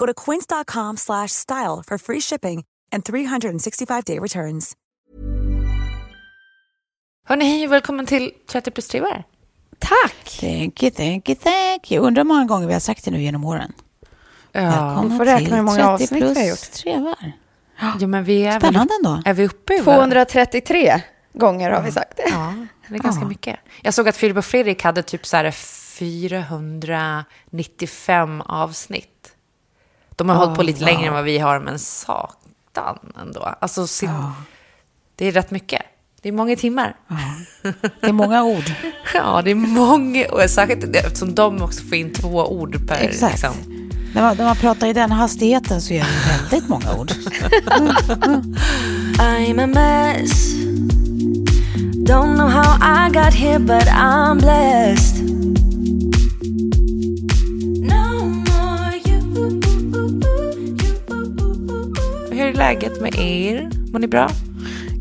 Go to quince.com slash style for free shipping and 365-day returns. Hörni, hej och välkommen till 30 plus trevar. Tack! Thank you, thank you, thank you. Undrar hur många gånger vi har sagt det nu genom åren. Ja, Välkomna får räkna hur många 30 avsnitt vi har plus gjort. trevar. ja men vi är Spännande ändå. Är vi uppe i 233 gånger har vi sagt det. Ja, det är ganska Ja. mycket. Jag såg att Filip och Fredrik hade typ så här 495 avsnitt. De har hållit på lite längre än vad vi har, men satan ändå. Alltså, sin, det är rätt mycket. Det är många timmar. Det är många ord. Ja, det är många, och särskilt eftersom de också får in två ord per... Exakt. Liksom. När man, när man pratar i den hastigheten så är det väldigt många ord. I'm a mess. Don't know how I got here, but I'm blessed. Är läget med er? Mår ni bra?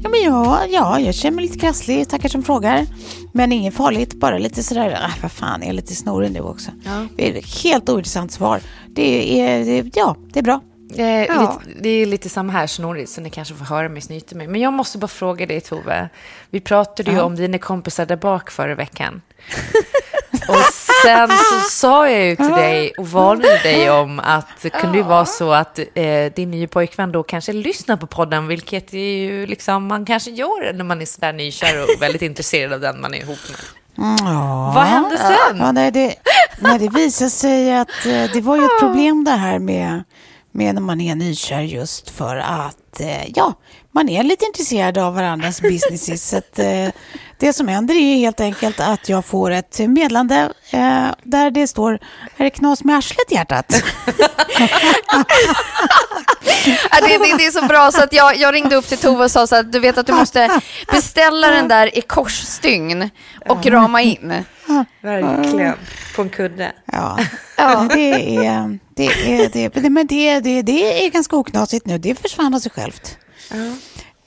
Ja, men ja, ja, jag känner mig lite krasslig, tackar som frågar. Men inget farligt, bara lite sådär, äh, vad fan, jag är lite snorig nu också. Ja. Det är ett helt ointressant svar. Det är, det, ja, det är bra. Eh, Ja. lite, det är lite samma här snorrigt, så ni kanske får höra mig snyta mig. Men jag måste bara fråga dig, Tove. Vi pratade ju Ja. om dina kompisar där bak förra veckan. sen så sa jag ju till dig och varnade dig om att det kunde ju vara så att eh, din nya pojkvän då kanske lyssnar på podden, vilket är ju liksom man kanske gör när man är sådär nykär och väldigt intresserad av den man är ihop med. Ja. Vad hände sen? Ja, nej, det, nej, det visade sig att eh, det var ju ett problem det här med, med när man är nykär just för att eh, ja, man är lite intresserad av varandras businesses. Så att, eh, det som händer är helt enkelt att jag får ett meddelande eh, där det står är det knas med arslet hjärtat? Det, det, det är så bra så att jag, jag ringde upp till Tove och sa så att du vet att du måste beställa den där i korsstygn och rama in. Verkligen. På en kudde. Ja, ja. det är, det är, det, är- men det, det, det är ganska oknasigt nu. Det försvann av sig självt.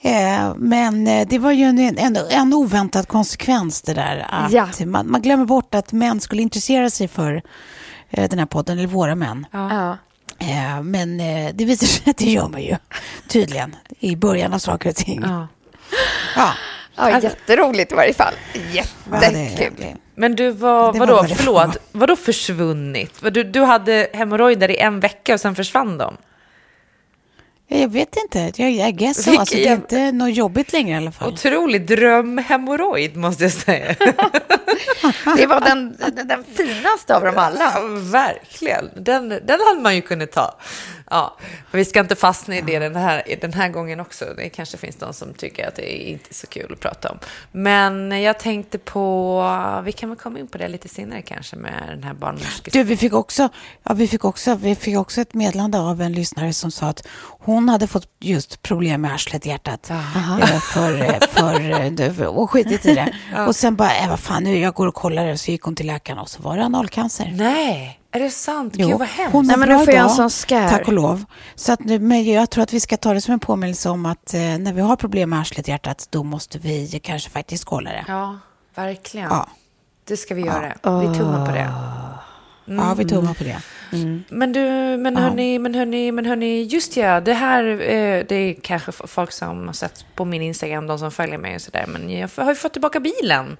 Eh, Men eh, det var ju en, en, en oväntad konsekvens det där. Att Ja. man, man glömmer bort att män skulle intressera sig för eh, den här podden, eller våra män. Ja. Eh, Men det visar sig att det gör man ju tydligen i början av saker och ting. Ja. Ja, Ja, jätteroligt i varje fall. ja, Jättekul. det, Men du, var, vadå, förlåt, vadå försvunnit? Du, du hade hemorrojder i en vecka och sen försvann de? Jag vet inte, jag, jag guess så. Alltså, det är inte något jobbigt längre i alla fall. Otrolig drömhemorrojd måste jag säga. Det var den, den, den finaste av dem alla. Ja, verkligen. Den, den hade man ju kunnat ta. Ja, vi ska inte fastna i det den här, den här gången också. Det kanske finns de som tycker att det är inte så kul att prata om. Men jag tänkte på, vi kan väl komma in på det lite senare kanske med den här barnmorskeskolan. Du, vi fick också, ja, vi fick också, vi fick också ett meddelande av en lyssnare som sa att hon hade fått just problem med arslet, hjärtat. Eh, För, eh, för, eh, det- och skitit i det. Och sen bara, äh, vad fan, nu jag går och kollar det. Så gick hon till läkaren och så var det analcancer. Nej, Är det sant? Jo, Gud vad hemskt. hon Nej, men nu får jag en sån scare. tack och lov. Så att nu, men jag tror att vi ska ta det som en påminnelse om att eh, när vi har problem med arslet hjärtat, då måste vi kanske faktiskt kolla det. Ja, verkligen. Ja. Det ska vi göra. Vi tummar på det. Ja, vi tummar på det. Men du, men hörni, men hörni, men hörni, just ja, det här, eh, det är kanske folk som har sett på min Instagram, de som följer mig och sådär, men jag har ju fått tillbaka bilen.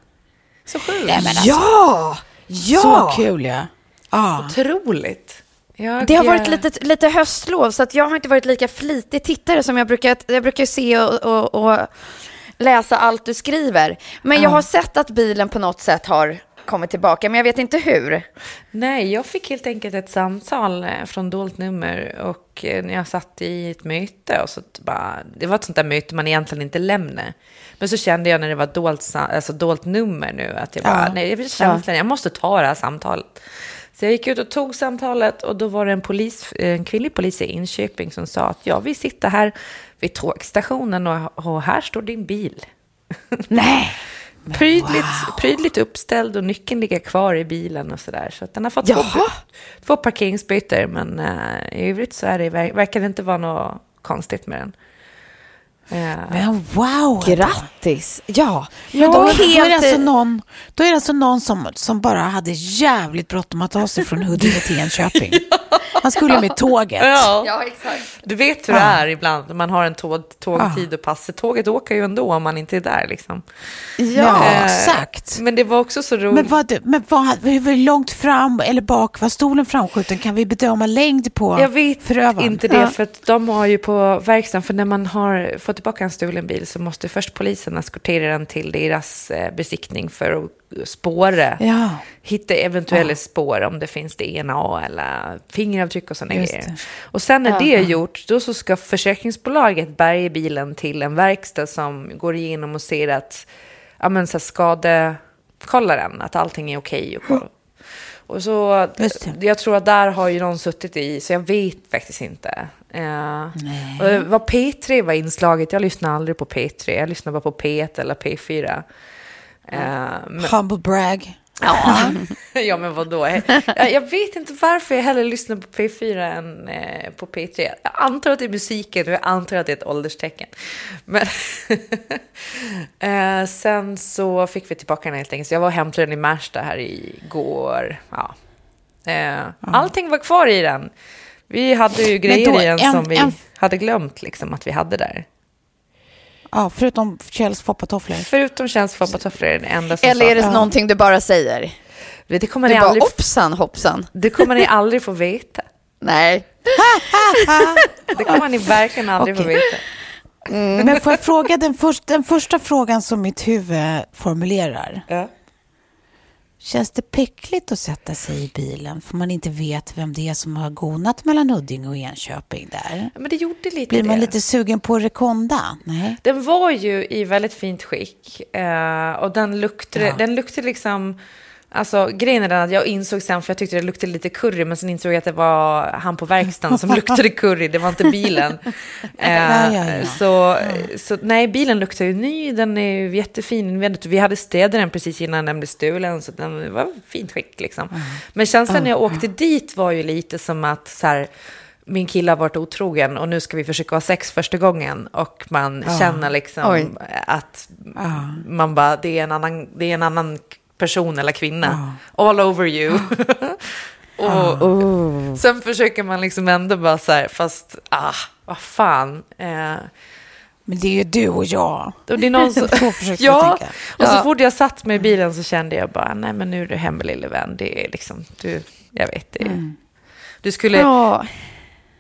Så sjukt. Alltså, Ja! Ja! Så kul ja. Ja. Otroligt. Jag, Det har varit lite, lite höstlov, så att jag har inte varit lika flitig tittare som jag brukar. Jag brukar se och, och, och läsa allt du skriver. Men jag har sett att bilen på något sätt har kommit tillbaka, men jag vet inte hur. Nej, jag fick helt enkelt ett samtal eh, från dolt nummer och eh, när jag satt i ett möte och så bara, det var ett sånt där möte man egentligen inte lämnar. Men så kände jag när det var dolt, alltså dolt nummer nu att jag bara, Ja. nej, är känslan, jag måste ta det här samtalet. Så jag gick ut och tog samtalet och då var det en, polis, en kvinnlig polis i Enköping som sa att ja, vi sitter här vid tågstationen och, och här står din bil. Nej. Prydligt, prydligt uppställd och nyckeln ligger kvar i bilen och sådär. Så att den har fått två, Jaha. två parkeringsbyten, men eh, i övrigt så är det, ver- verkar det inte vara något konstigt med den. Eh, Men wow. Grattis! Ja, Ja, då, då, är det helt... alltså någon, då är det alltså någon som, som bara hade jävligt bråttom att ta sig från Huddinge till Enköping. Han skulle med tåget. ja. Ja, exakt. Du vet hur det är ibland när man har en tåg, tågtid och pass. Tåget åker ju ändå om man inte är där liksom. Ja, Eh, exakt. Men det var också så roligt. Men, vad, men vad, hur långt fram eller bak var stolen framskjuten? Kan vi bedöma längd på Jag vet förövaren? inte det, för att de har ju på verkstaden, för när man har fått tillbaka en stulen bil så måste först polisen eskortera den till deras eh, besiktning för att spåra, Ja. hitta eventuella spår om det finns DNA eller fingeravtryck och sådana grejer. Och sen när det är gjort, då så ska försäkringsbolaget bärga bilen till en verkstad som går igenom och ser att, ja men så här skade, kollar den, att allting är okej och koll. Och så, jag tror att där har ju någon suttit i, så jag vet faktiskt inte. Och vad P3 var inslaget, jag lyssnar aldrig på P3, jag lyssnar bara på P1 eller P4. Eh, men, Humble brag. ja. ja, men vadå? Jag, jag vet inte varför jag hellre lyssnar på P4 än eh, på P3. Jag antar att det är musiken och jag antar att det är ett ålderstecken. Men eh, sen så fick vi tillbaka den helt enkelt. Så jag var och hämtade den i Märsta här igår. Ja. Eh, allting var kvar i den. Vi hade ju grejer då i den en- som vi en- hade glömt liksom att vi hade där. Ja, förutom Kjells foppatofflor. Förutom tjänstfoppatofflor är det enda som Eller är det saknas. någonting du bara säger? Det kommer, Du ni bara, aldrig, hoppsan, hoppsan. det kommer ni aldrig få veta. Nej. Det kommer ni verkligen aldrig få Okej. veta. Men får jag fråga den, först, den första frågan som mitt huvud formulerar. Ja. Känns det peckligt att sätta sig i bilen för man inte vet vem det är som har gonat mellan Huddinge och Enköping där? Men det gjorde lite Blir man det. lite sugen på Rekonda? Nej. Den var ju i väldigt fint skick. Eh, och den luktade, Ja. den luktade liksom... Alltså grejen är den att jag insåg sen, för jag tyckte det luktade lite curry, men sen insåg jag att det var han på verkstaden som luktade curry, det var inte bilen. Eh, Ja, ja, ja. Så, så nej, bilen luktar ju ny, den är ju jättefin. Vi hade- städat den precis innan den blev stulen, så den var fint skick liksom. Men känslan när jag åkte dit var ju lite som att så här, min kille har varit otrogen och nu ska vi försöka ha sex första gången och man känner liksom Oj. att man bara, det är en annan, det är en annan person eller kvinna. All over you. och sen försöker man liksom ändå bara så här, fast ah, vad fan. Eh, Men det är ju du och jag. och det är någon som, Så försökte ja, jag tänka. och så Ja. fort jag satt mig i bilen så kände jag bara, nej men nu är du hemma lille vän. Det är liksom, du, jag vet det. Du skulle, Ja.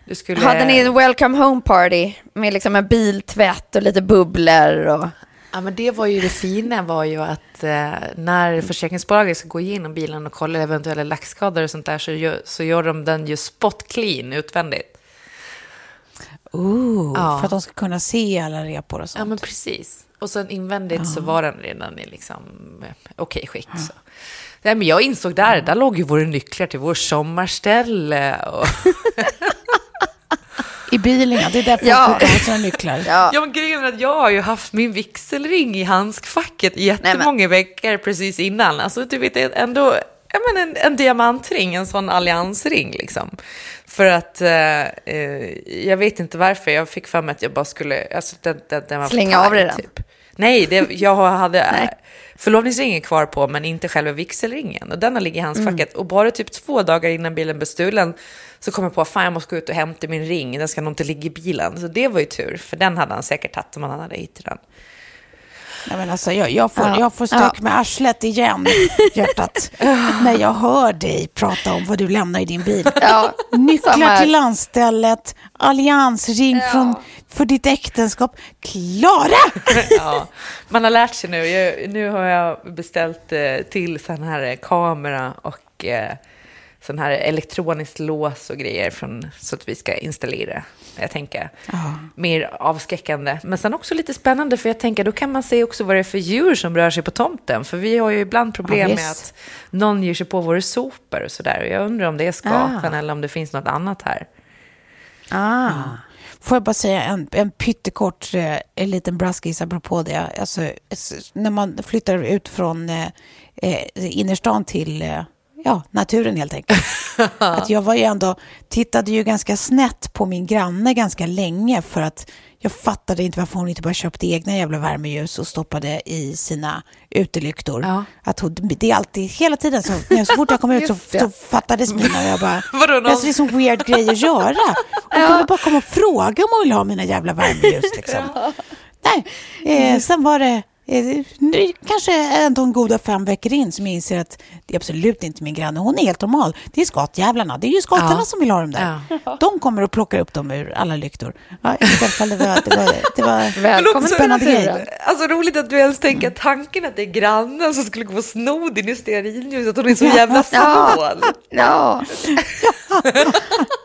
du skulle... Hade ni en welcome home party med liksom en biltvätt och lite bubblor? Och... Ja, men det var ju det fina var ju att eh, när försäkringsbolaget ska gå igenom bilen och kolla eventuella lackskador och sånt där så gör, så gör de den ju spot clean utvändigt. Ooh, Ja. För att de ska kunna se alla repor och Ja, sånt. men precis. Och sen invändigt så var den redan i liksom eh, okej skick. Så. Nej, men jag insåg där, där låg ju våra nycklar till vår sommarställe. Och... I bilen, ja. Det är därför Ja. jag brukar ha sina nycklar. Ja. Ja, men grejen är att jag har ju haft min vigselring i handskfacket jättemånga veckor precis innan. Alltså, du vet, ändå ja, men en, en diamantring, en sån alliansring liksom. För att eh, eh, jag vet inte varför, jag fick för mig att jag bara skulle, alltså den, den, den var Slänga av dig den. Typ. Nej, det, jag hade eh, förlovningsringen kvar på men inte själva vigselringen. Och den har ligger i handskfacket. Och bara typ två dagar innan bilen blev stulen så kom jag på att fan jag måste gå ut och hämta min ring. Den ska nog inte ligga i bilen. Så det var ju tur, för den hade han säkert tagit om han hade hittat den. Nej, men alltså, jag, jag får, Ja. jag får stök med arslet igen, hjärtat, när jag hör dig prata om vad du lämnar i din bil. Ja, Nycklar till landstället, alliansring från, för ditt äktenskap. Klara! ja, man har lärt sig nu. Jag, nu har jag beställt eh, till sån här eh, kamera och eh, sån här elektroniskt lås och grejer från, så att vi ska installera. Jag tänker mer avskräckande. Men sen också lite spännande för jag tänker då kan man se också vad det är för djur som rör sig på tomten. För vi har ju ibland problem Ja, med att någon ger sig på våra sopor och sådär. Jag undrar om det är skaten eller om det finns något annat här. Ah. Får jag bara säga en, en pyttekort eh, en liten braskis apropå det. Alltså, när man flyttar ut från eh, eh, innerstan till eh, ja, naturen helt enkelt. att jag var ju ändå, tittade ju ganska snett på min granne ganska länge för att jag fattade inte varför hon inte bara köpte egna jävla värmeljus och stoppade i sina utelyktor. Ja. Att hon, det är alltid, hela tiden så, så fort jag kom ut så, så fattades mina och jag bara, Vadå, någon- alltså, det är sån weird grej att göra. Hon kunde bara komma och fråga om hon ville ha mina jävla värmeljus. Liksom. Nej, eh, sen var det kanske ändå en goda fem veckor in som jag inser att det är absolut inte min granne. Hon är helt normal. Det är skatjävlarna. Det är ju skatarna Ja. som vill ha dem där. De kommer och plockar upp dem ur alla lyktor. Ja, I alla fall, det var, det var, det var Välkommen spännande grej. Alltså roligt att du ens tänker tanken att det är grannen som skulle gå och sno din i stearinljuset. Hon är så jävla snål. Ja,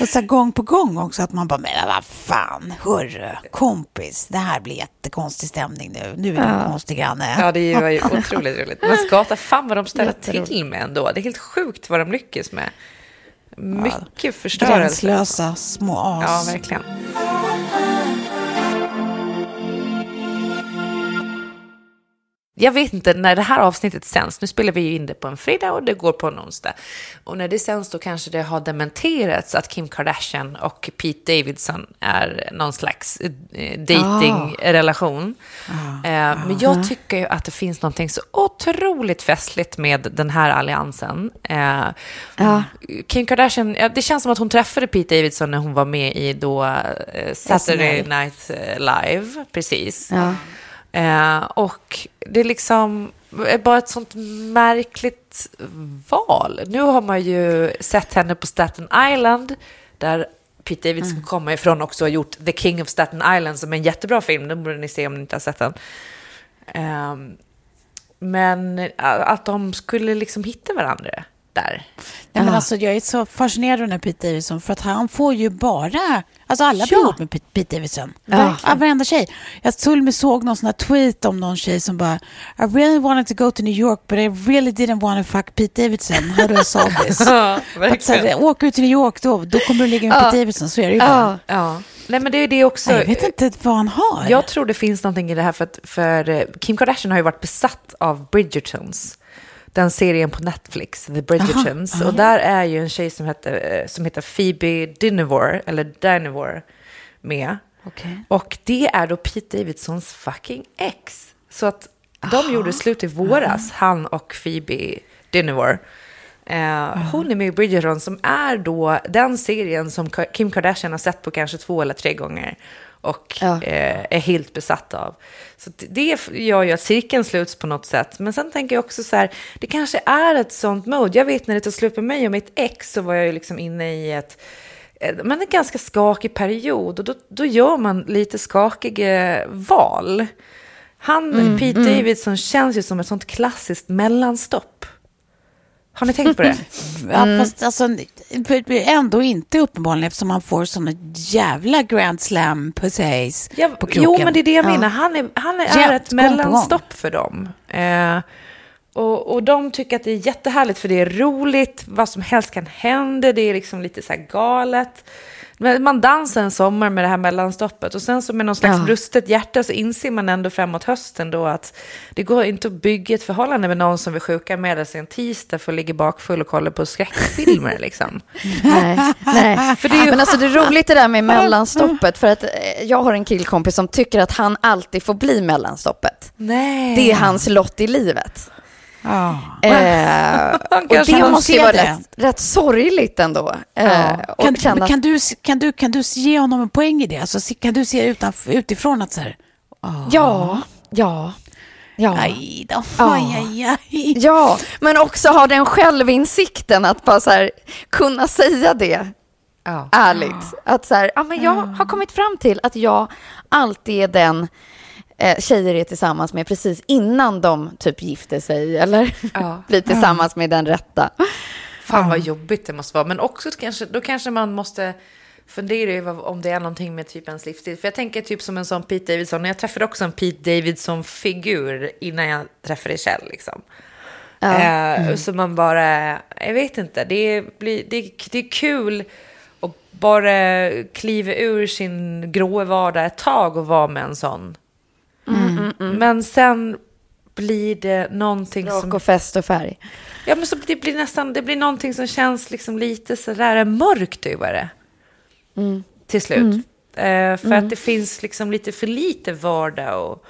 Och så gång på gång också att man bara, men vad fan, hörru, kompis, det här blir jättekonstig stämning nu. Nu är det en konstig granne. Ja, det var ju otroligt roligt. Men skata, fan vad de ställer till med ändå. Det är helt sjukt vad de lyckas med. Mycket förstörelse. Gränslösa små as. Ja, verkligen. Jag vet inte när det här avsnittet sänds. Nu spelar vi ju in det på en fredag och det går på en onsdag. Och när det sänds då kanske det har dementerats att Kim Kardashian och Pete Davidson är någon slags eh, datingrelation. Eh, men jag tycker ju att det finns någonting så otroligt festligt med den här alliansen. Eh, Kim Kardashian, det känns som att hon träffade Pete Davidson när hon var med i då Saturday. Night Live, precis. ja. Eh, och det är liksom är bara ett sånt märkligt val. Nu har man ju sett henne på Staten Island, där Pete Davidson Mm. kommer ifrån också och har gjort The King of Staten Island, som är en jättebra film. Den borde ni se om ni inte har sett den. Ehm, men eh, att de skulle liksom hitta varandra där. Nej, men alltså, jag är så fascinerad av den här Pete Davidson för att han får ju bara... Alltså alla Ja. ihop med Pete- Pete Davidson. Ja, varenda tjej. Jag till och med såg någon sån här tweet om någon tjej som bara I really wanted to go to New York but I really didn't want to fuck Pete Davidson. How do I solve this? Ja, här, åk ut till New York då, då kommer du ligga med Pete Davidson. Så är det ju bara. ja. Ja. Nej, men det är det också. Nej, jag vet inte vad han har. Jag tror det finns någonting i det här för att för eh, Kim Kardashian har ju varit besatt av Bridgertons. Den serien på Netflix, The Bridgertons. Och där är ju en tjej som heter, eh, som heter Phoebe Dynevor, eller Dynevor, med. Okej. Och det är då Pete Davidsons fucking ex. Så att de gjorde slut i våras, han och Phoebe Dynevor. Eh, hon är med i Bridgerton som är då den serien som Kim Kardashian har sett på kanske två eller tre gånger. Och Ja. eh, är helt besatt av. Så det- gör ju att cirkeln sluts på något sätt. Men sen tänker jag också så här, det kanske är ett sånt mode. Jag vet när det tog slut med mig och mitt ex så var jag ju liksom inne i ett men en ganska skakig period och då, då gör man lite skakiga val. Han, Pete Davidson, känns ju som ett sånt klassiskt mellanstopp. Har ni tänkt på det? Ja, fast alltså, ändå inte uppenbarligen eftersom han får såna jävla grand slam pussies Ja, på kroken. jo, men det är det jag Ja. menar. Han är, han är Jämt, ett mellanstopp för dem. Eh, och, och de tycker att det är jättehärligt för det är roligt, vad som helst kan hända, det är liksom lite så här galet. Man dansar en sommar med det här mellanstoppet och sen så med någon slags Ja. brustet hjärta så inser man ändå framåt hösten då att det går inte att bygga ett förhållande med någon som vill sjuka med sig en tisdag för att ligga bakfull och kolla på skräckfilmer liksom. Nej, nej. För det är ju- Men alltså det är roligt det där med mellanstoppet, för att eh, jag har en killkompis som tycker att han alltid får bli mellanstoppet. Nej. Det är hans lott i livet. Ja. Eh, och det måste ju vara rätt, rätt sorgligt ändå. Eh, och Kan, känna, kan, du, kan, du, kan du ge honom en poäng i det? Alltså, kan du se utanf- utifrån att så här, Ja, ja, ja. aj då, Ja. aj, aj, aj. Ja, men också ha den självinsikten att bara så här, kunna säga det Ja. ärligt. Att så här, ja, men jag har kommit fram till att jag alltid är den eh, tjejer är tillsammans med precis innan de typ gifter sig eller Ja. blir tillsammans med den rätta. Fan vad jobbigt det måste vara. Men också kanske, då kanske man måste fundera över om det är någonting med typ ens livsstil. För jag tänker typ som en sån Pete Davidson. Jag träffade också en Pete Davidson-figur innan jag träffade Kjell. Liksom. Eh, Så man bara, jag vet inte, det, blir, det, det är kul att bara kliva ur sin gråa vardag ett tag och vara med en sån. Men sen blir det någonting som... Rock och fest och färg. Ja, men så det blir nästan, det blir någonting som känns liksom lite sådär mörkt över det. Till slut. Eh, för att det finns liksom lite för lite vardag och,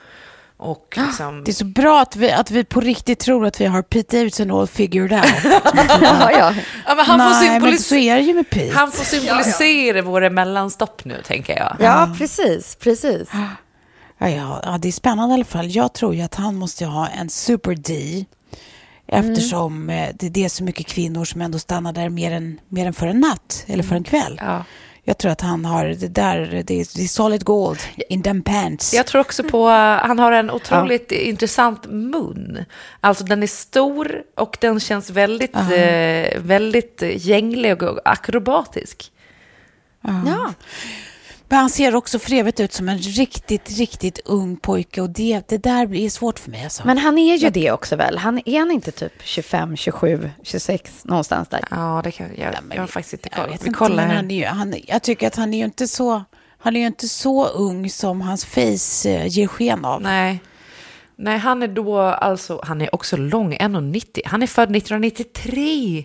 och liksom... Det är så bra att vi, att vi på riktigt tror att vi har Pete Davidson all figured out. Ja, ja. ja, men han, får Nej, men så symbolis- är det ju med Pete. han får symbolisera våra mellanstopp nu, tänker jag. ja, precis, precis. Ja, ja, ja, det är spännande i alla fall. Jag tror ju att han måste ha en super D. Eftersom eh, det, det är så mycket kvinnor som ändå stannar där mer än, mer än för en natt eller för en kväll. Ja. Jag tror att han har det där, det är, det är solid gold in them pants. Jag tror också på, han har en otroligt intressant mun. Alltså den är stor och den känns väldigt, eh, väldigt gänglig och akrobatisk. Ja. Men han ser också för evigt ut som en riktigt, riktigt ung pojke och det, det där blir svårt för mig. Alltså. Men han är ju det också väl? Han är han inte typ 25, 27, 26 någonstans där? Ja, det kan jag. Jag har faktiskt inte jag koll. Vi inte, kollar här. han är ju, han, jag tycker att han är ju inte så, han är ju inte så ung som hans face eh, ger sken av. Nej. Nej, han är då alltså, han är också lång, 1,90. Han är född 1993.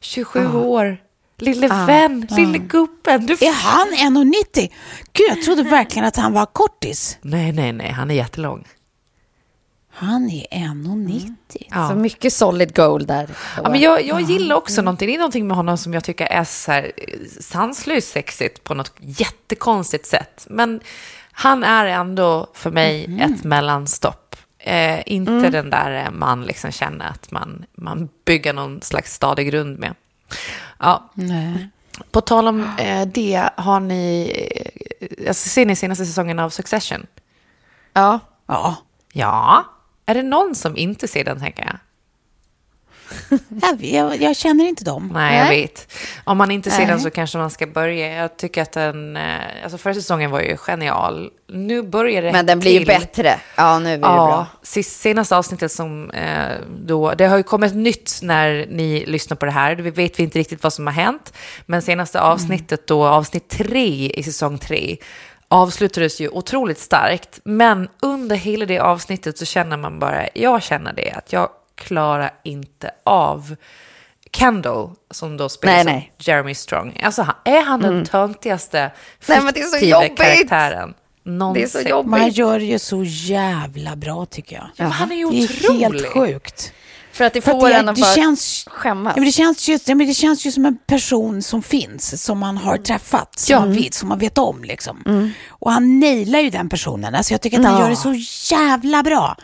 27 år. Lille vän, lille gubben. Du... Är han 1,90? Gud, jag trodde verkligen att han var kortis. Nej, nej, nej, han är jättelång. Han är 1,90. Ja. Så mycket solid gold där. Ja, men jag, jag gillar också någonting. Det är någonting med honom som jag tycker är så här eh, sanslöst sexigt på något jättekonstigt sätt. Men han är ändå för mig ett mellanstopp. Eh, inte den där man liksom känner att man, man bygger någon slags stadig grund med. Ja, Nej. på tal om eh, det, har ni, eh, alltså, ser ni senaste säsongen av Succession? Ja. Ja, Ja. Är det någon som inte ser den, tänker jag? jag, jag, jag känner inte dem. Nej, jag vet. Om man inte ser Nej. den så kanske man ska börja. Jag tycker att den, eh, alltså förra säsongen var ju genial. Nu börjar det Men den blir ju till. bättre. Ja, nu det Ja, bra. sist, senaste avsnittet som eh, då, det har ju kommit nytt när ni lyssnar på det här. Vi vet vi inte riktigt vad som har hänt. Men senaste avsnittet då, avsnitt tre i säsong tre, avslutades ju otroligt starkt. Men under hela det avsnittet så känner man bara, jag känner det, att jag klarar inte av Kendall, som då spelar Nej, som nej. Jeremy Strong. Alltså, är han den töntigaste Nej, men det är så fiktiva jobbigt. karaktären någonsin? Det är så jobbigt. Men han gör ju så jävla bra tycker jag. men han är ju det är otrolig. helt sjukt. För att det får det, en att bara känns, skämmas. ja, men det, känns ju, ja, men det känns ju som en person som finns, som man har träffat, som, man, vet, som man vet om. Liksom. Och han nailar ju den personen. Alltså, jag tycker att han Ja. gör det så jävla bra.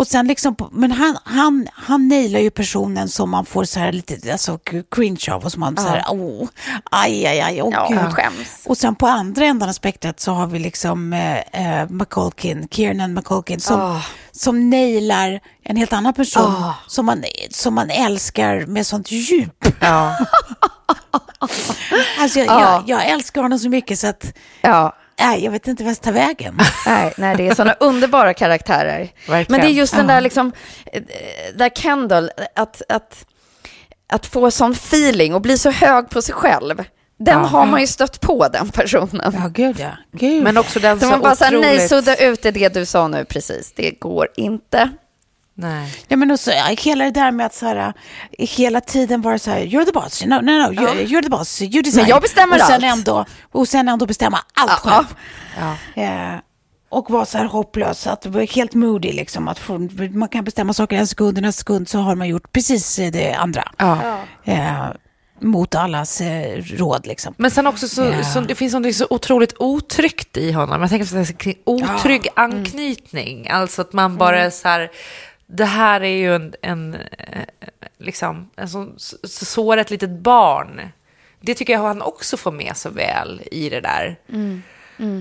Och sen liksom, men han, han, han nailar ju personen som man får så här lite alltså, cringe av och som man så här, åh, aj, aj, aj, åh Ja, gud. skäms. Och sen på andra ändan av spektrat så har vi liksom eh, eh, McCulkin, Kiernan McCulkin, som, Ah. som nailar en helt annan person som, man, som man älskar med sånt djup. Ja. Alltså, jag, Ja. jag, jag älskar honom så mycket så att Ja. Nej, jag vet inte vart jag ska ta vägen. Nej, nej, det är sådana underbara karaktärer. Verkligen. Men det är just den där liksom, eh, där Kendall, att, att, att få sån feeling och bli så hög på sig själv. Den Ja. har man ju stött på, den personen. Ja, gud ja. Gud. Men också den Så så man bara så här, nej, otroligt... sudda ut det, det du sa nu precis. Det går inte. Nej. Ja, men också, ja, hela det där med att så här, hela tiden vara så här, you're the boss, no, no, no, you're, you're the boss, you decide. Men jag bestämmer och sen allt. Ändå, och sen ändå bestämma allt Ja, själv. Ja. Eh, och vara så här hopplös, att helt moody liksom. Att få, man kan bestämma saker en sekund, nästa sekund så har man gjort precis eh, det andra. Ja. Eh, mot allas eh, råd liksom. Men sen också så, Ja. så det finns något så otroligt otryggt i honom. Jag tänker så här kring otrygg anknytning. Alltså att man bara är så här, det här är ju en, en eh, liksom, en så, så såret litet barn. Det tycker jag han också får med så väl i det där.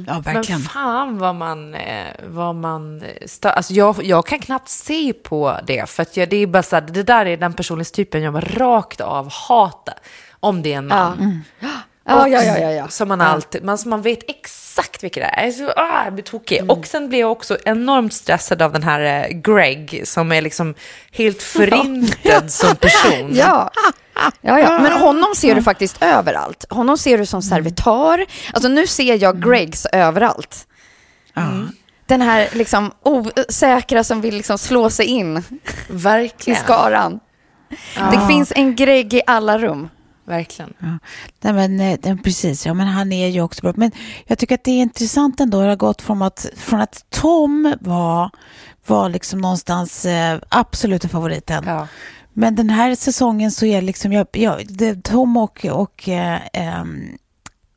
Ja, verkligen. Men fan vad man, eh, vad man alltså jag, jag kan knappt se på det, för att jag, det är bara så här, det där är den personlighetstypen jag rakt av hatar. Om det är en man. Ja, ja, ja, ja, ja. Som man alltid, man, man vet exakt vilka det är. Så, ah, jag blir tokig. Och sen blir jag också enormt stressad av den här eh, Greg, som är liksom helt förintad som person. Ja. Ja, ja. Men honom ser du faktiskt överallt. Honom ser du som servitör. Alltså nu ser jag Gregs överallt. Den här liksom osäkra som vill liksom slå sig in i Verkligen. skaran. Det finns en Greg i alla rum. Verkligen. Nej, men, eh, den- precis, ja, men han är ju också bra. Men jag tycker att det är intressant ändå. Det har gått från att, från att Tom var, var liksom någonstans eh, absoluta favoriten. Ja. Men den här säsongen så är liksom, jag, jag, det, Tom och, och eh, ehm,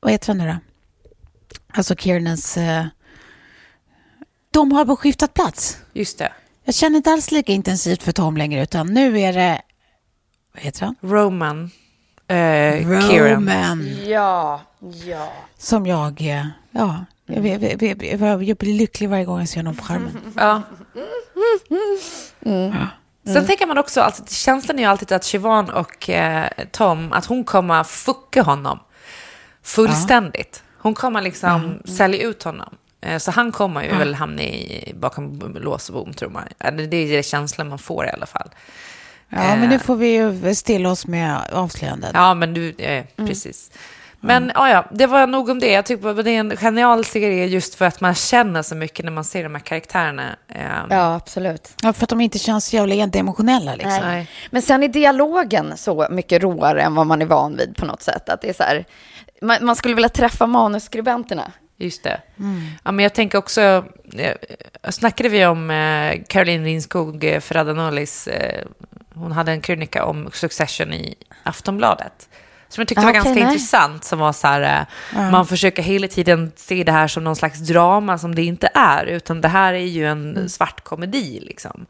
vad heter han nu då? Alltså Kiernans, eh, de har bara skiftat plats. Just det. Jag känner inte alls lika intensivt för Tom längre, utan nu är det, vad heter han? Roman. Eh, Kieran. Roman. Ja, ja. Som jag, eh, ja, jag, jag, jag, jag, blir lycklig varje gång jag ser honom på skärmen. Ja. Sen tänker man också, alltid, känslan är ju alltid att Siobhan och eh, Tom, att hon kommer fucka honom fullständigt. Hon kommer liksom sälja ut honom. Eh, så han kommer ju väl hamna i, bakom lås och bom, tror man. Det är det känslan man får i alla fall. Ja, men nu får vi ju stilla oss med avslöjanden. Ja, men du, eh, precis. Men ja, ja, det var nog om det. Jag tycker att det är en genial serie just för att man känner så mycket när man ser de här karaktärerna. Eh, Ja, absolut. Ja, för att de inte känns så jävla emotionella liksom. Nej. Men sen är dialogen så mycket råare än vad man är van vid på något sätt. Att det är så här, man, man skulle vilja träffa manusskribenterna. Just det. Ja, men jag tänker också, eh, snackade vi om eh, Caroline Ringskog eh, Ferrada-Nollis, eh, hon hade en krönika om Succession i Aftonbladet. Som jag tyckte Ah, var okej, ganska nej. intressant, som var så här, eh, man försöker hela tiden se det här som någon slags drama som det inte är, utan det här är ju en svart komedi liksom.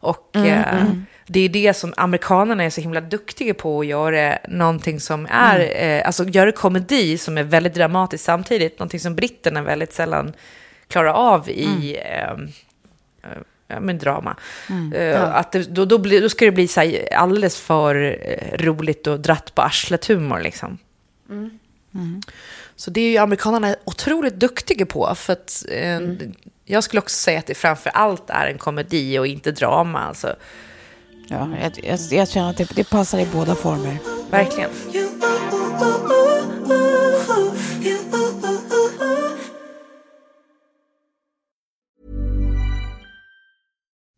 Och eh, det är det som amerikanerna är så himla duktiga på att göra någonting som är, eh, alltså göra komedi som är väldigt dramatiskt samtidigt, någonting som britterna väldigt sällan klarar av i eh, eh, ja, men drama. Eh, att det, då, då, blir, då ska det bli så här alldeles för eh, roligt och dratt på arslet humor liksom. Så det är ju amerikanerna otroligt duktiga på. För att, eh, Jag skulle också säga att det framför allt är en komedi och inte drama. Alltså. Ja, jag, jag, jag känner att det, det passar i båda former. Verkligen.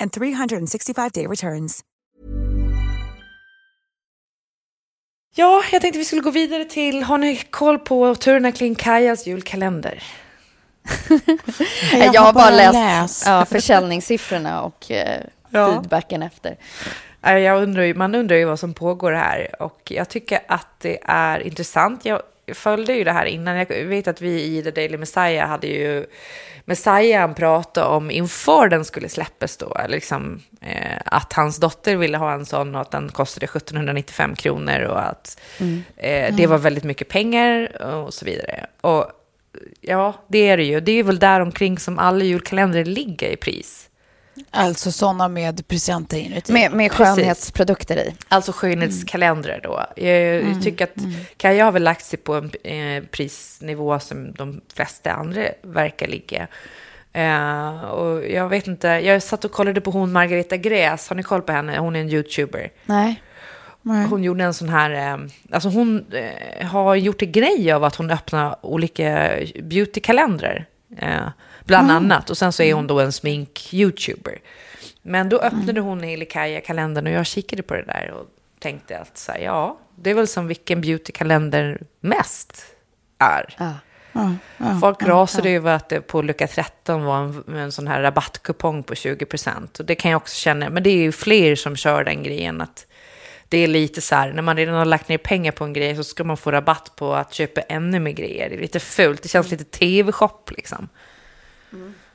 and 365-day returns. Ja, jag tänkte vi skulle gå vidare till, har ni koll på turerna kring Kajas julkalender? Jag, har bara läst, Ja, försäljningssiffrorna och eh, Ja. feedbacken efter. Nej, Jag undrar ju, man undrar ju vad som pågår här och jag tycker att det är intressant. Jag följde ju det här innan. Jag vet att vi i The Daily Messiah hade ju Messiah prata om inför den skulle släppas då, liksom, eh, att hans dotter ville ha en sån och att den kostade 1795 kronor och att eh, det var väldigt mycket pengar och så vidare. Och ja, det är det ju. Det är väl där omkring som alla julkalendrar ligger i pris. Alltså sådana med presenter inuti. Med, med skönhetsprodukter i. Alltså skönhetskalendrar då. Jag, jag tycker att Kaja har väl lagt sig på en eh, prisnivå som de flesta andra verkar ligga. Eh, och jag vet inte, jag satt och kollade på hon Margareta Gräs, har ni koll på henne? Hon är en youtuber. Nej. Hon gjorde en sån här, eh, alltså hon eh, har gjort en grej av att hon öppnar olika beautykalendrar. Eh, bland annat. Och sen så är hon då en smink-youtuber. Men då öppnade hon Hilikaja-kalendern och jag kikade på det där och tänkte att så här, ja, det är väl som vilken beautykalender mest är. Ja. Folk rasade över att det på lucka 13 var en, en sån här rabattkupong på 20%. Och det kan jag också känna, men det är ju fler som kör den grejen. att det är lite så här, när man redan har lagt ner pengar på en grej så ska man få rabatt på att köpa ännu mer grejer. Det är lite fult, det känns lite tv-shop liksom. Mm.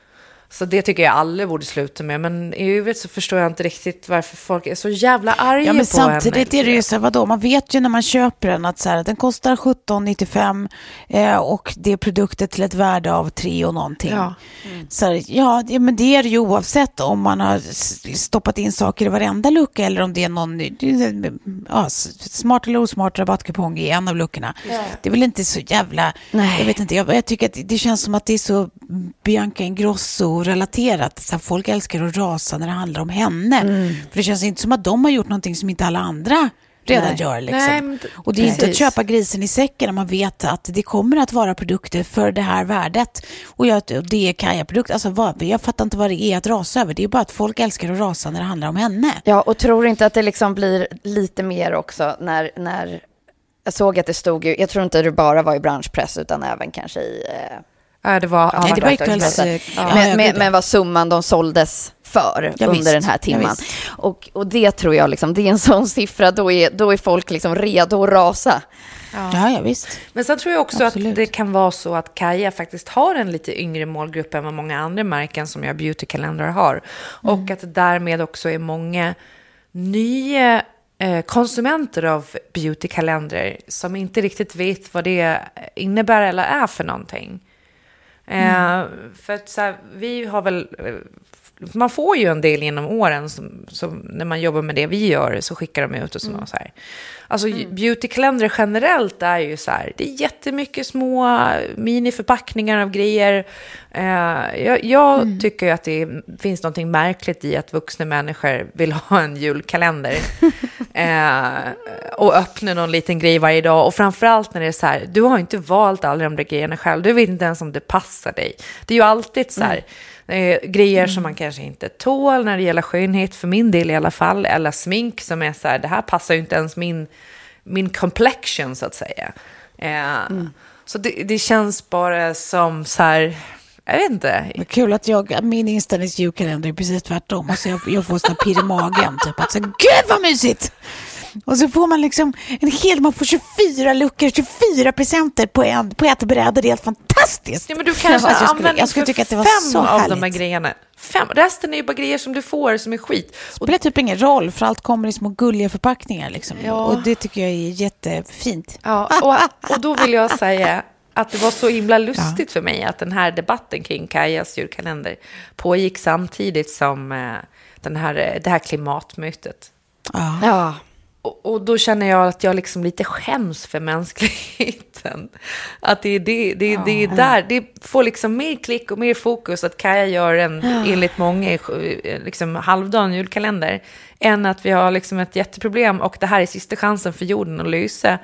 Så det tycker jag alla borde sluta med. Men i övrigt så förstår jag inte riktigt varför folk är så jävla arga Ja, men på samtidigt henne. är det ju så här, vadå, man vet ju när man köper den att så här, den kostar 17,95 eh, och det är produkter till ett värde av 3 och någonting. Ja. Så här, ja, det, men det är det ju oavsett om man har stoppat in saker i varenda lucka eller om det är någon ja, smart eller osmart rabattkupong i en av luckorna. Det är väl inte så jävla, Nej. jag vet inte, jag, jag tycker att det känns som att det är så Bianca Ingrosso-relaterat. Så här, folk älskar att rasa när det handlar om henne. För det känns inte som att de har gjort någonting som inte alla andra redan Nej. gör. Liksom. Nej, och det är inte att precis. köpa grisen i säcken när man vet att det kommer att vara produkter för det här värdet. Och jag, och det är Kaja-produkter. Alltså, vad, jag fattar inte vad det är att rasa över. Det är bara att folk älskar att rasa när det handlar om henne. Ja, och tror inte att det liksom blir lite mer också när, när jag såg att det stod ju, jag tror inte det bara var i branschpress utan även kanske i... Eh, Ja, det var... Nej, det var. Ja, men, jag men, men vad summan de såldes för Ja, under visst. den här Ja, timman. visst. och, och det tror jag, liksom, det är en sån siffra, då är, då är folk liksom redo att rasa. Ja, ja, visst. Men sen tror jag också Absolut. att det kan vara så att Kaja faktiskt har en lite yngre målgrupp än vad många andra märken som gör beautykalendrar har. Och att det därmed också är många nya eh, konsumenter av beautykalendrar som inte riktigt vet vad det innebär eller är för någonting. Eh, för att så här, vi har väl, eh, man får ju en del genom åren som, som när man jobbar med det vi gör så skickar de ut och sådana så här. Alltså beautykalendrar generellt är ju så här, det är jättemycket små miniförpackningar av grejer. Eh, jag jag tycker ju att det finns någonting märkligt i att vuxna människor vill ha en julkalender. eh, och öppna någon liten grej varje dag. Och framförallt när det är så här, du har inte valt alla de där grejerna själv. Du vet inte ens om det passar dig. Det är ju alltid så här, eh, grejer som man kanske inte tål när det gäller skönhet, för min del i alla fall. Eller smink som är så här, det här passar ju inte ens min, min complexion så att säga. Eh, Så det, det känns bara som så här, jag vet inte. Vad kul att jag, min till julkalender är precis tvärtom. Alltså jag, jag får sån pirr i magen. Typ att så, gud vad mysigt! Och så får man liksom en hel, man får 24 luckor, 24 presenter på, en, på ett bräde. Det är helt fantastiskt. Ja, men du kanske Alltså, jag skulle- jag skulle tycka att det var fem så av de här härligt. grejerna. Fem. Resten är ju bara grejer som du får som är skit. Det spelar typ ingen roll, för allt kommer i små gulliga förpackningar. Liksom. Och det tycker jag är jättefint. Ja, och, och då vill jag säga att det var så himla lustigt för mig att den här debatten kring Kajas julkalender pågick samtidigt som eh, den här, eh, det här klimatmötet. Ja. Ja, och, och då känner jag att jag liksom lite skäms för mänskligheten. Att det är, det, det, det är där, det får liksom mer klick och mer fokus att Kaja gör en, enligt många, eh, liksom halvdan julkalender, än att vi har liksom ett jätteproblem och det här är sista chansen för jorden att lösa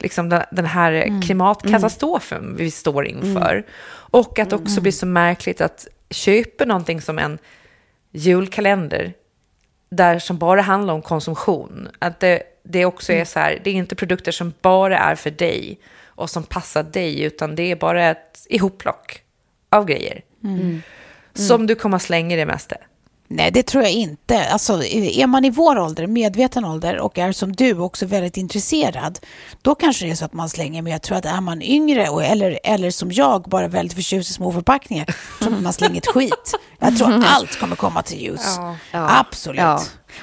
liksom den, den här klimatkatastrofen vi står inför. Och att också blir så märkligt att köpa någonting som en julkalender där som bara handlar om konsumtion. Att det, det också är så här, det är inte produkter som bara är för dig och som passar dig, utan det är bara ett ihopplock av grejer. Som du kommer att slänga det mesta. Nej, det tror jag inte. Alltså, är man i vår ålder, medveten ålder och är som du också väldigt intresserad, då kanske det är så att man slänger. Men jag tror att är man yngre och, eller, eller som jag, bara väldigt förtjust i små förpackningar, så tror man slänger ett skit. Jag tror allt kommer komma till use. Absolut. Ja.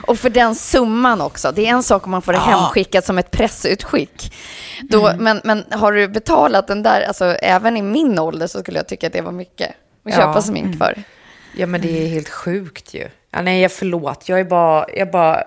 Och för den summan också. Det är en sak om man får det Ja. hemskickat som ett pressutskick. Då, men, men har du betalat den där, alltså även i min ålder så skulle jag tycka att det var mycket att Ja. köpa smink för. Ja, men det är helt sjukt ju. Ja, nej, jag förlåt. Jag är bara, jag bara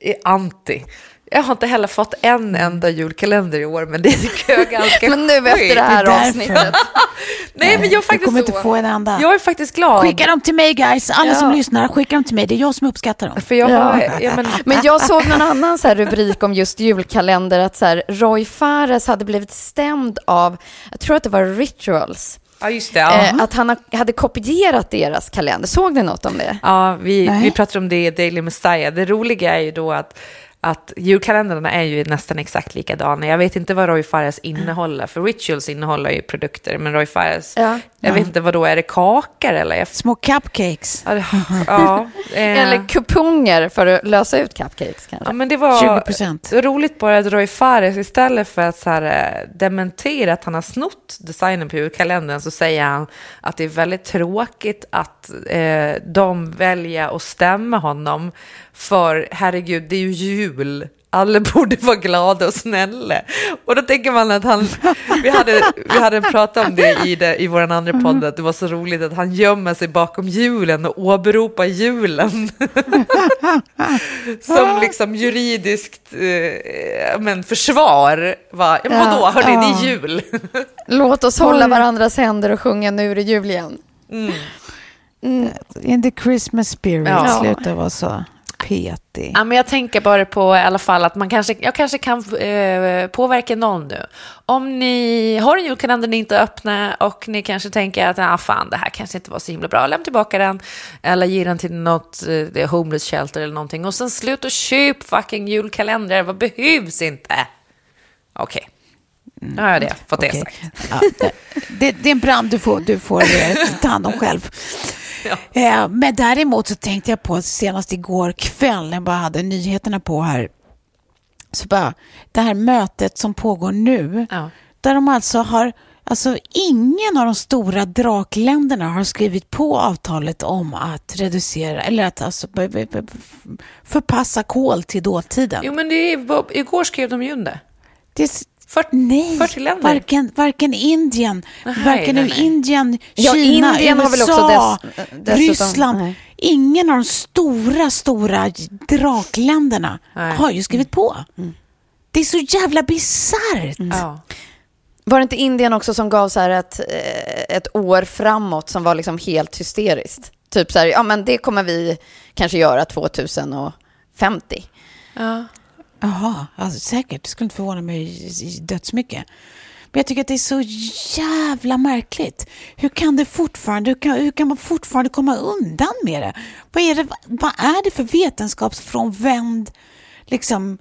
är anti. Jag har inte heller fått en enda julkalender i år, men det tycker jag är ganska Men nu efter det här Det avsnittet. Nej, men jag är Du faktiskt kommer så. inte få en enda. Jag är faktiskt glad. Skicka dem till mig guys, alla Ja. som lyssnar, skicka dem till mig. Det är jag som uppskattar dem. För jag har, Ja. ja, men, Men jag såg någon annan så här rubrik om just julkalender, att så här, Roy Fares hade blivit stämd av, jag tror att det var Rituals, ja, just det. Ja. eh, att han ha- hade kopierat deras kalender. Såg ni något om det? Ja, vi, Nej. vi pratar om det i Daily Messiah. Det roliga är ju då att, att julkalendrarna är ju nästan exakt likadana. Jag vet inte vad Roy Fares innehåller, för Rituals innehåller ju produkter, men Roy Fares, Ja. jag vet inte vad då är det kakor eller? Små cupcakes. ja, det- ja, eh, Eller kuponger för att lösa ut cupcakes kanske? Ja, men det var 20%. det var roligt bara att Roy Fares istället för att så här, eh, dementera att han har snott designen på julkalendern så säger han att det är väldigt tråkigt att eh, de väljer att stämma honom för herregud, det är ju jul. Alla borde vara glada och snälla. Och då tänker man att han, vi hade, vi hade pratat om det i, det, i vår andra podd, att det var så roligt att han gömmer sig bakom julen och åberopar julen. som liksom juridiskt eh, men försvar. Va? Ja, men vadå, Ja, hörni, det ja. är jul. Låt oss hålla varandras händer och sjunga Nu är det jul igen. In the Christmas spirit. Ja. Sluta vara så petig. Ja, men jag tänker bara på i alla fall att man kanske, jag kanske kan eh, påverka någon nu. Om ni har en julkalender ni inte öppnar och ni kanske tänker att ah, fan, det här kanske inte var så himla bra, lämna tillbaka den eller ge den till något eh, det är homeless shelter eller någonting och sen slut och köp fucking julkalendrar, vad behövs inte? Okej, nu har jag det, fått det sagt. Ja, det, det, det är en brand du får, du får eh, ta hand om själv. Eh, Men däremot så tänkte jag på senast igår kväll när jag bara hade nyheterna på här. Så bara, det här mötet som pågår nu, Ja. där de alltså har, alltså ingen av de stora drakländerna har skrivit på avtalet om att reducera, eller att alltså förpassa kol till dåtiden. Jo, men det är, igår skrev de ju under. Det 40, Nej, 40 länder. varken, varken Indien, Nej, varken nej, nej. Indien, Ja, Kina, Indien USA, har väl också dess- Ryssland. nej. Ingen av de stora, stora drakländerna Nej. har ju skrivit på. Det är så jävla bisarrt. Ja. Var det inte Indien också som gav så här ett, eh, ett år framåt som var liksom helt hysteriskt? Typ så här, ja men det kommer vi kanske göra 2050. Ja. Jaha, alltså, säkert. Det skulle inte förvåna mig dödsmycket. Men jag tycker att det är så jävla märkligt. Hur kan, det fortfarande, hur kan, hur kan man fortfarande komma undan med det? Vad är det, vad är det för vetenskapsfrånvänd... Liksom,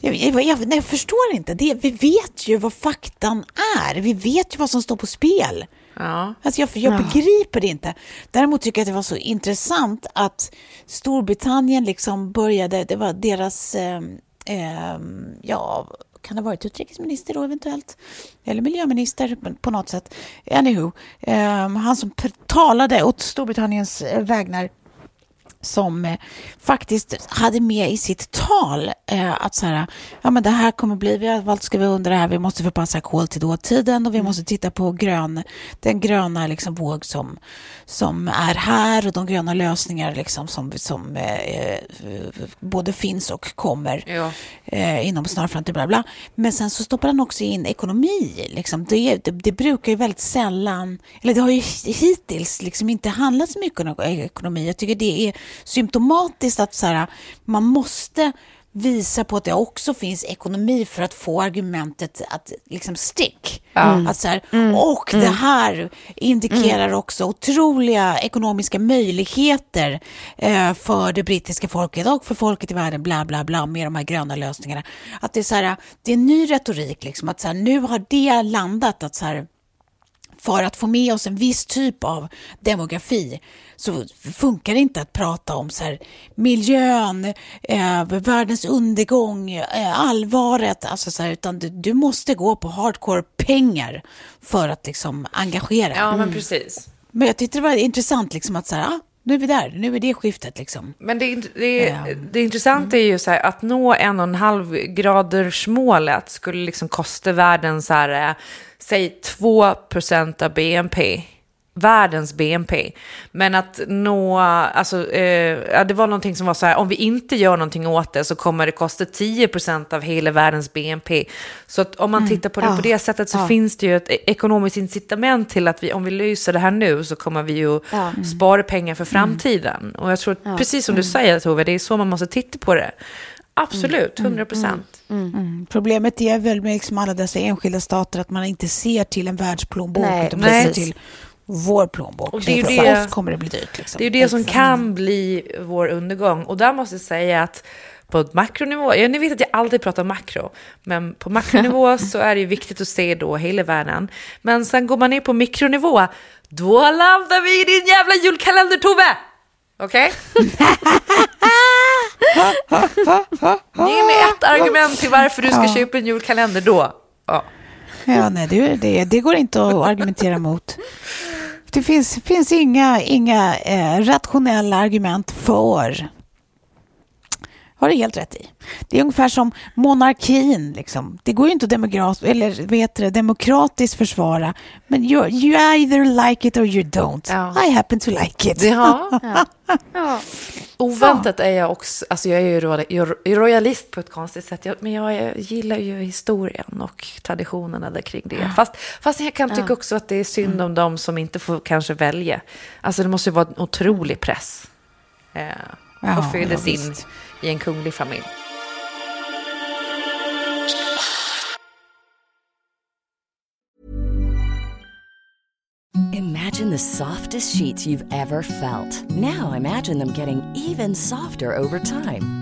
jag, jag, jag, nej, jag förstår inte. Det, vi vet ju vad faktan är. Vi vet ju vad som står på spel. Ja. Alltså jag, jag begriper det inte. Däremot tycker jag att det var så intressant att Storbritannien liksom började, det var deras, eh, eh, ja, kan det ha varit utrikesminister då eventuellt? Eller miljöminister på- något sätt. Anywho, eh, han som talade åt Storbritanniens eh, vägnar som eh, faktiskt hade med i sitt tal eh, att så här, ja men det här kommer bli, vi har valt att skriva under det här, vi måste förpassa kol till dåtiden och vi måste titta på grön, den gröna liksom våg som, som är här och de gröna lösningar liksom som, som eh, både finns och kommer Ja. eh, inom snar framtid. Bla bla. Men sen så stoppar han också in ekonomi. Liksom. Det, det, det brukar ju väldigt sällan, eller det har ju hittills liksom inte handlat så mycket om ekonomi. Jag tycker det är symptomatiskt att så här, man måste visa på att det också finns ekonomi för att få argumentet att liksom stick. Att så här, Och det här indikerar också otroliga ekonomiska möjligheter eh, för det brittiska folket och för folket i världen, bla bla bla, med de här gröna lösningarna. Att det är så här, det är en ny retorik, liksom, att så här, nu har det landat att så här, för att få med oss en viss typ av demografi så funkar det inte att prata om så här, miljön, eh, världens undergång, eh, allvaret, alltså så här, utan du, du måste gå på hardcore pengar för att liksom engagera. Ja, men precis. Men jag tyckte det var intressant liksom att så här, ah, nu är vi där, nu är det skiftet liksom. Men det, det, Ja. det intressanta är ju så här, att nå en och en halv graders målet skulle liksom kosta världen så här, eh, säg 2 procent av BNP. Världens BNP. Men att nå, alltså, eh, ja, det var någonting som var så här, om vi inte gör någonting åt det så kommer det kosta 10 procent av hela världens BNP. Så att om man tittar på det på det sättet så finns det ju ett e- ekonomiskt incitament till att vi, om vi löser det här nu så kommer vi ju spara pengar för framtiden. Och jag tror, att, precis som du säger Tove, det är så man måste titta på det. Absolut, 100 procent. Mm. Problemet är väl med liksom alla dessa enskilda stater att man inte ser till en världsplånbok Nej, utan man ser till vår plånbok. Och det är för det- oss kommer det bli dyrt. Liksom. Det är ju det som kan bli vår undergång. Och där måste jag säga att på ett makronivå, ja, ni vet att jag alltid pratar makro, men på makronivå så är det ju viktigt att se då hela världen. Men sen går man ner på mikronivå, då landar vi i din jävla julkalender Tove! Okej? Ge mig ett argument till varför du ska köpa en julkalender då. Ja. Ja, nej, det, det, det går inte att argumentera mot. Det finns, finns inga, inga eh, rationella argument för. Har du helt rätt i. Det är ungefär som monarkin. Liksom. Det går ju inte att demokrat, eller, heter det, demokratiskt försvara. Men you, you either like it or you don't. Ja. I happen to like it. Ja. Ja. Oväntat är jag också, alltså jag är ju ro- ro- royalist på ett konstigt sätt, men jag, gillar ju historien och traditionerna där kring det. Fast, fast jag kan tycka också att det är synd om de som inte får kanske välja. Alltså det måste ju vara en otrolig press. Eh, Ja, och födas ja, in visst. I en kunglig familj. Imagine the softest sheets you've ever felt. Now imagine them getting even softer over time.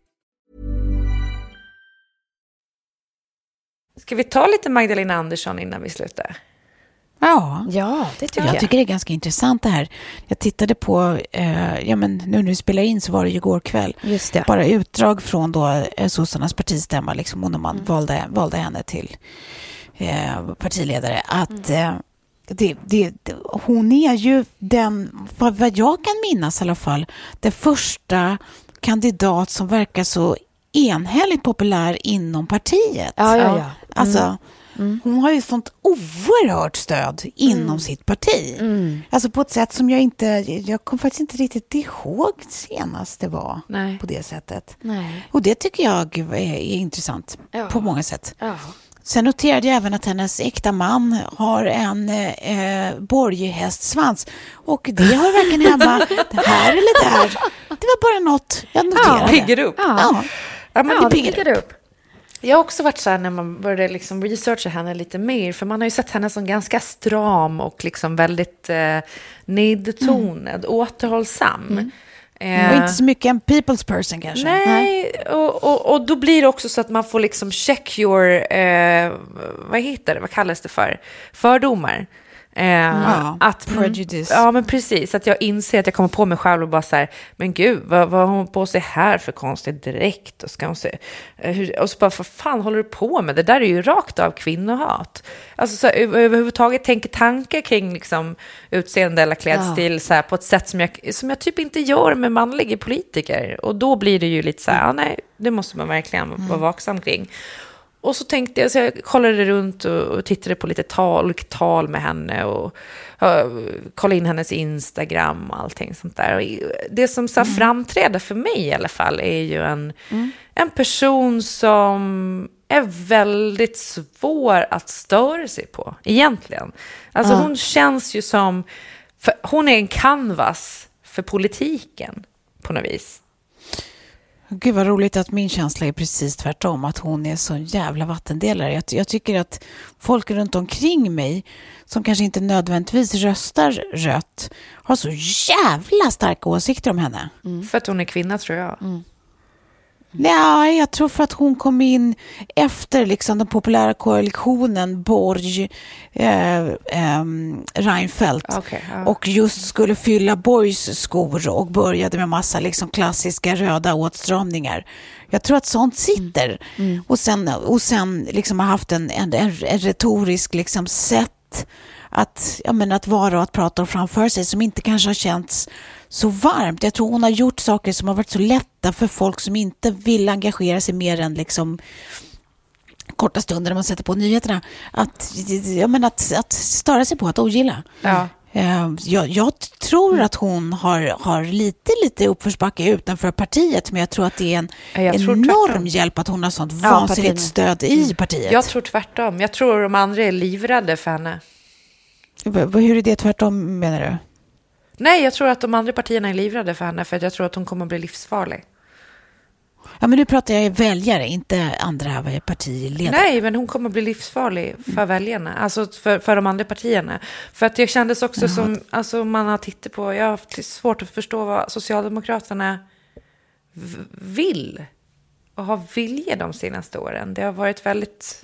Ska vi ta lite Magdalena Andersson innan vi slutar? Ja. Ja, det tycker jag. jag. tycker det är ganska intressant det här. Jag tittade på, eh, ja men nu när vi spelar in så var det ju igår kväll, Just det. bara utdrag från då eh, sossarnas partistämma, liksom, och när man valde, valde henne till eh, partiledare, att eh, det, det, det, hon är ju den, vad, vad jag kan minnas i alla fall, den första kandidat som verkar så enhälligt populär inom partiet. Ja, ja, ja. Alltså, hon har ju sånt oerhört stöd inom sitt parti. Alltså på ett sätt som jag inte, jag kommer faktiskt inte riktigt ihåg senast det var Nej. på det sättet. Nej. Och det tycker jag är, är intressant Ja. på många sätt. Ja. Sen noterade jag även att hennes äkta man har en eh, borghästsvans. Och det hör varken hemma här eller där. Det var bara något jag noterade. Piggar upp. Ja, Ja, men Ja, det piggar upp. Jag har också varit så här när man började liksom researcha henne lite mer, för man har ju sett henne som ganska stram och liksom väldigt eh, nedtonad, återhållsam. Eh, Och inte så mycket en people's person kanske. Nej, och, och, och då blir det också så att man får liksom check your, eh, vad heter det, vad kallas det för, fördomar. Eh, Ja, att, prejudice. Ja, men precis. Att jag inser att jag kommer på mig själv och bara så här, men gud, vad, vad har hon på sig här för konstigt direkt? Och, ska hon se, eh, hur, och så bara, vad fan håller du på med? Det där är ju rakt av kvinnohat. Alltså så här, över- överhuvudtaget tänker tankar kring liksom, utseende eller klädstil så här, på ett sätt som jag, som jag typ inte gör med manliga politiker. Och då blir det ju lite så här, ja, nej, det måste man verkligen vara vaksam kring. Och så tänkte jag, så jag kollade runt och, och tittade på lite tal, tal med henne och uh, kollade in hennes Instagram och allting sånt där. Och det som så här framträder för mig i alla fall är ju en, en person som är väldigt svår att störa sig på, egentligen. Alltså hon känns ju som, hon är en canvas för politiken på något vis. Gud vad roligt att min känsla är precis tvärtom, att hon är så jävla vattendelare. Jag, jag tycker att folk runt omkring mig, som kanske inte nödvändigtvis röstar rött, har så jävla starka åsikter om henne. För att hon är kvinna tror jag. Nej, jag tror för att hon kom in efter liksom, den populära koalitionen Borg, eh, ehm, Reinfeldt Okej, ja. och just skulle fylla Borgs skor och började med massa liksom, klassiska röda åtstramningar. Jag tror att sånt sitter. Och sen, och sen liksom har haft en, en, en, en retorisk liksom, sätt att, ja, men att vara och att prata framför sig som inte kanske har känts så varmt. Jag tror hon har gjort saker som har varit så lätta för folk som inte vill engagera sig mer än liksom korta stunder när man sätter på nyheterna. Att, ja, men att, att störa sig på, att ogilla. Ja. Eh, Jag, jag tror att hon har, har lite, lite uppförsbacke utanför partiet, men jag tror att det är en enorm tvärtom. hjälp att hon har sånt Ja, vansinnigt stöd i partiet. Jag tror tvärtom. Jag tror de andra är livrädda för henne. Hur är det tvärtom, menar du? Nej, jag tror att de andra partierna är livrädda för henne för att jag tror att hon kommer att bli livsfarlig. Ja, men nu pratar jag väljare, inte andra partiledare. Nej, men hon kommer att bli livsfarlig för väljarna, alltså för, för de andra partierna. För att jag kändes också som, alltså man har tittat på, jag har haft svårt att förstå vad Socialdemokraterna vill och har vilja de senaste åren. Det har varit väldigt,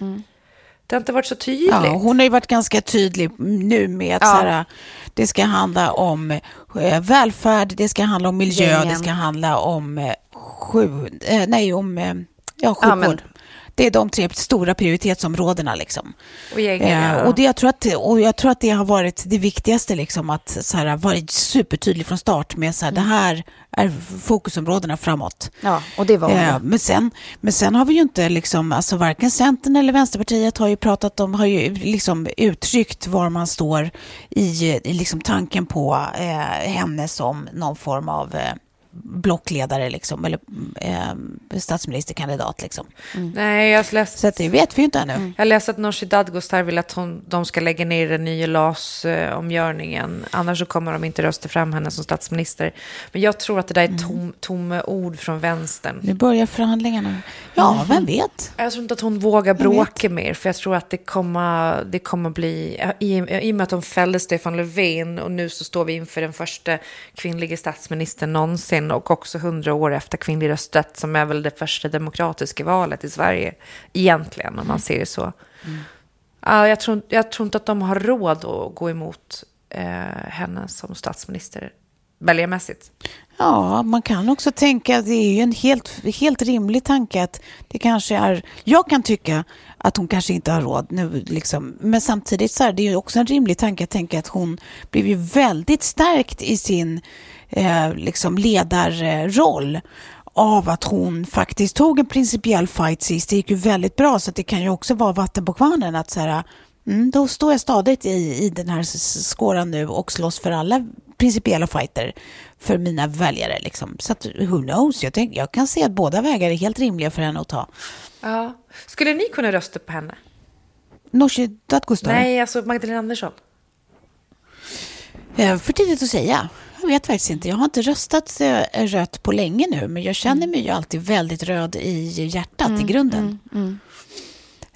det har inte varit så tydligt. Ja, hon har ju varit ganska tydlig nu med att Ja. här, det ska handla om eh, välfärd, det ska handla om miljö, Gängen. det ska handla om eh, sju, eh, nej, om ja, sjukvård. Ja, men- Det är de tre stora prioritetsområdena. Liksom. Och gängen, Eh, ja. och, det, jag tror att, och jag tror att det har varit det viktigaste, liksom, att så här, varit supertydlig från start med så här, det här är fokusområdena framåt. Ja, och det var. Eh, men, sen, men sen har vi ju inte, liksom, alltså varken Centern eller Vänsterpartiet har ju pratat om, har ju liksom uttryckt var man står i, i liksom tanken på eh, henne som någon form av eh, blockledare liksom, eller eh, statsministerkandidat. Liksom. Nej, jag läste... Så det vet vi ju inte ännu. Jag läste att Nooshi Dadgostar vill att hon, de ska lägga ner den nya LAS-omgörningen. Annars så kommer de inte rösta fram henne som statsminister. Men jag tror att det där är tom, tomma ord från vänstern. Nu börjar förhandlingarna. Ja, vem vet? Jag tror inte att hon vågar bråka mer, för jag tror att det kommer, det kommer bli... I, I och med att de fällde Stefan Löfven och nu så står vi inför den första kvinnliga statsministern någonsin och också hundra år efter kvinnlig rösträtt som är väl det första demokratiska valet i Sverige egentligen, om man ser det så. Ja, jag, tror, jag tror inte att de har råd att gå emot eh, henne som statsminister väljarmässigt. Ja, man kan också tänka det är ju en helt, helt rimlig tanke att det kanske är... Jag kan tycka att hon kanske inte har råd nu, liksom. men samtidigt så är det ju också en rimlig tanke att tänka att hon blev ju väldigt stärkt i sin eh, liksom ledarroll av att hon faktiskt tog en principiell fight sist. Det gick ju väldigt bra, så det kan ju också vara vatten på kvarnen att så här, mm, då står jag stadigt i, i den här skåran nu och slåss för alla principiella fighter för mina väljare. Liksom. Så att, who knows? Jag, tänk, jag kan se att båda vägar är helt rimliga för henne att ta. Ja. Skulle ni kunna rösta på henne? Nooshi Dadgostar? Nej, alltså Magdalena Andersson. Eh, för tidigt att säga. Jag vet faktiskt inte. Jag har inte röstat eh, rött på länge nu, men jag känner mig ju alltid väldigt röd i hjärtat mm, i grunden. Mm,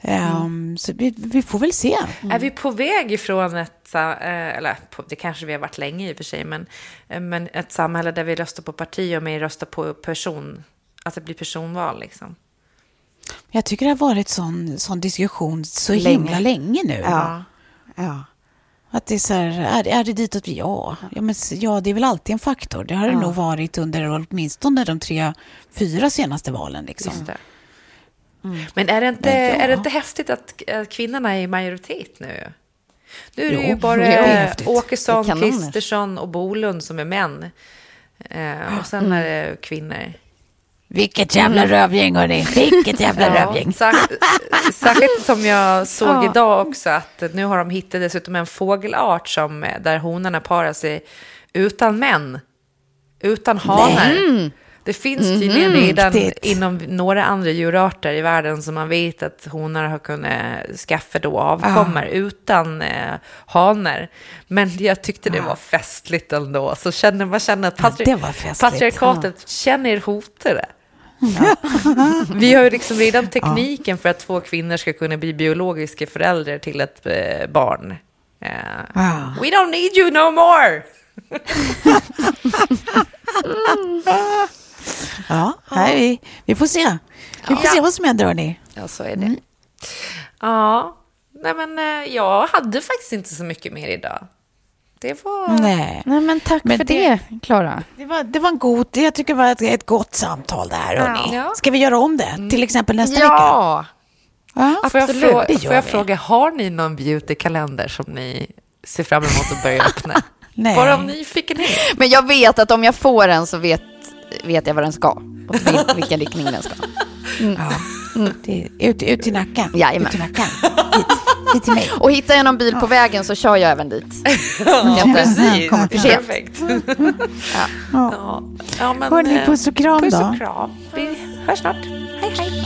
mm. Um, så vi, vi, får väl se. Är vi på väg ifrån ett, eh, eller det kanske vi har varit länge i och för sig, men, men ett samhälle där vi röstar på parti och mer röstar på person, att det blir personval liksom? Jag tycker det har varit sån, sån diskussion så länge. himla länge nu. Ja. ja. Att det är så här, är, är det ditåt vi... Ja. Ja, men, ja, det är väl alltid en faktor. Det har det nog varit under åtminstone de tre, fyra senaste valen. Liksom. Mm. Men är det, inte, ja. är det inte häftigt att, att kvinnorna är i majoritet nu? Nu är det jo, ju bara det Åkesson, Kristersson och Bolund som är män. Eh, och sen mm. är det kvinnor. Vilket jävla rövgäng, hörni. Vilket jävla ja, rövgäng. Särskilt som jag såg idag också att nu har de hittat dessutom en fågelart som, där honorna parar sig utan män, utan hanar. Mm. Det finns tydligen mm, redan inom några andra djurarter i världen som man vet att honor har kunnat skaffa då avkommor ah. utan eh, haner. Men jag tyckte det ah. var festligt ändå. Så känner man känner att patri ja, patriarkatet ja. känner hotade. Ja. Vi har ju liksom redan tekniken för att två kvinnor ska kunna bli biologiska föräldrar till ett eh, barn. Uh, We don't need you no more! ja, här vi, vi får se. Vi får se vad som händer, hörni. Ja, så är det. Mm. Ja, nej men eh, jag hade faktiskt inte så mycket mer idag. Det var... Nej. Nej, men tack men för det, Klara. Det, var, det var en god, jag tycker det var ett, ett gott samtal det här, hörni. Ja. Ska vi göra om det, mm. till exempel nästa ja. vecka? Ja, absolut. Får jag, fråga, får jag fråga, har ni någon beautykalender som ni ser fram emot att börja öppna? Nej. Bara av nyfikenhet. Men jag vet att om jag får en så vet, vet jag vad den ska. Och vilken riktning den ska. Mm. Ja. Mm. ut, ut till Nacka. Jajamän. Ut till Nacka. Hit. hit till mig. Och hittar jag någon bil på vägen så kör jag även dit. ja, precis. Kommer för sent. Perfekt. ja. Ja. Ja, men, Hörni, eh, puss och kram puss då. Puss och kram. Vi hörs snart. Hej, hej.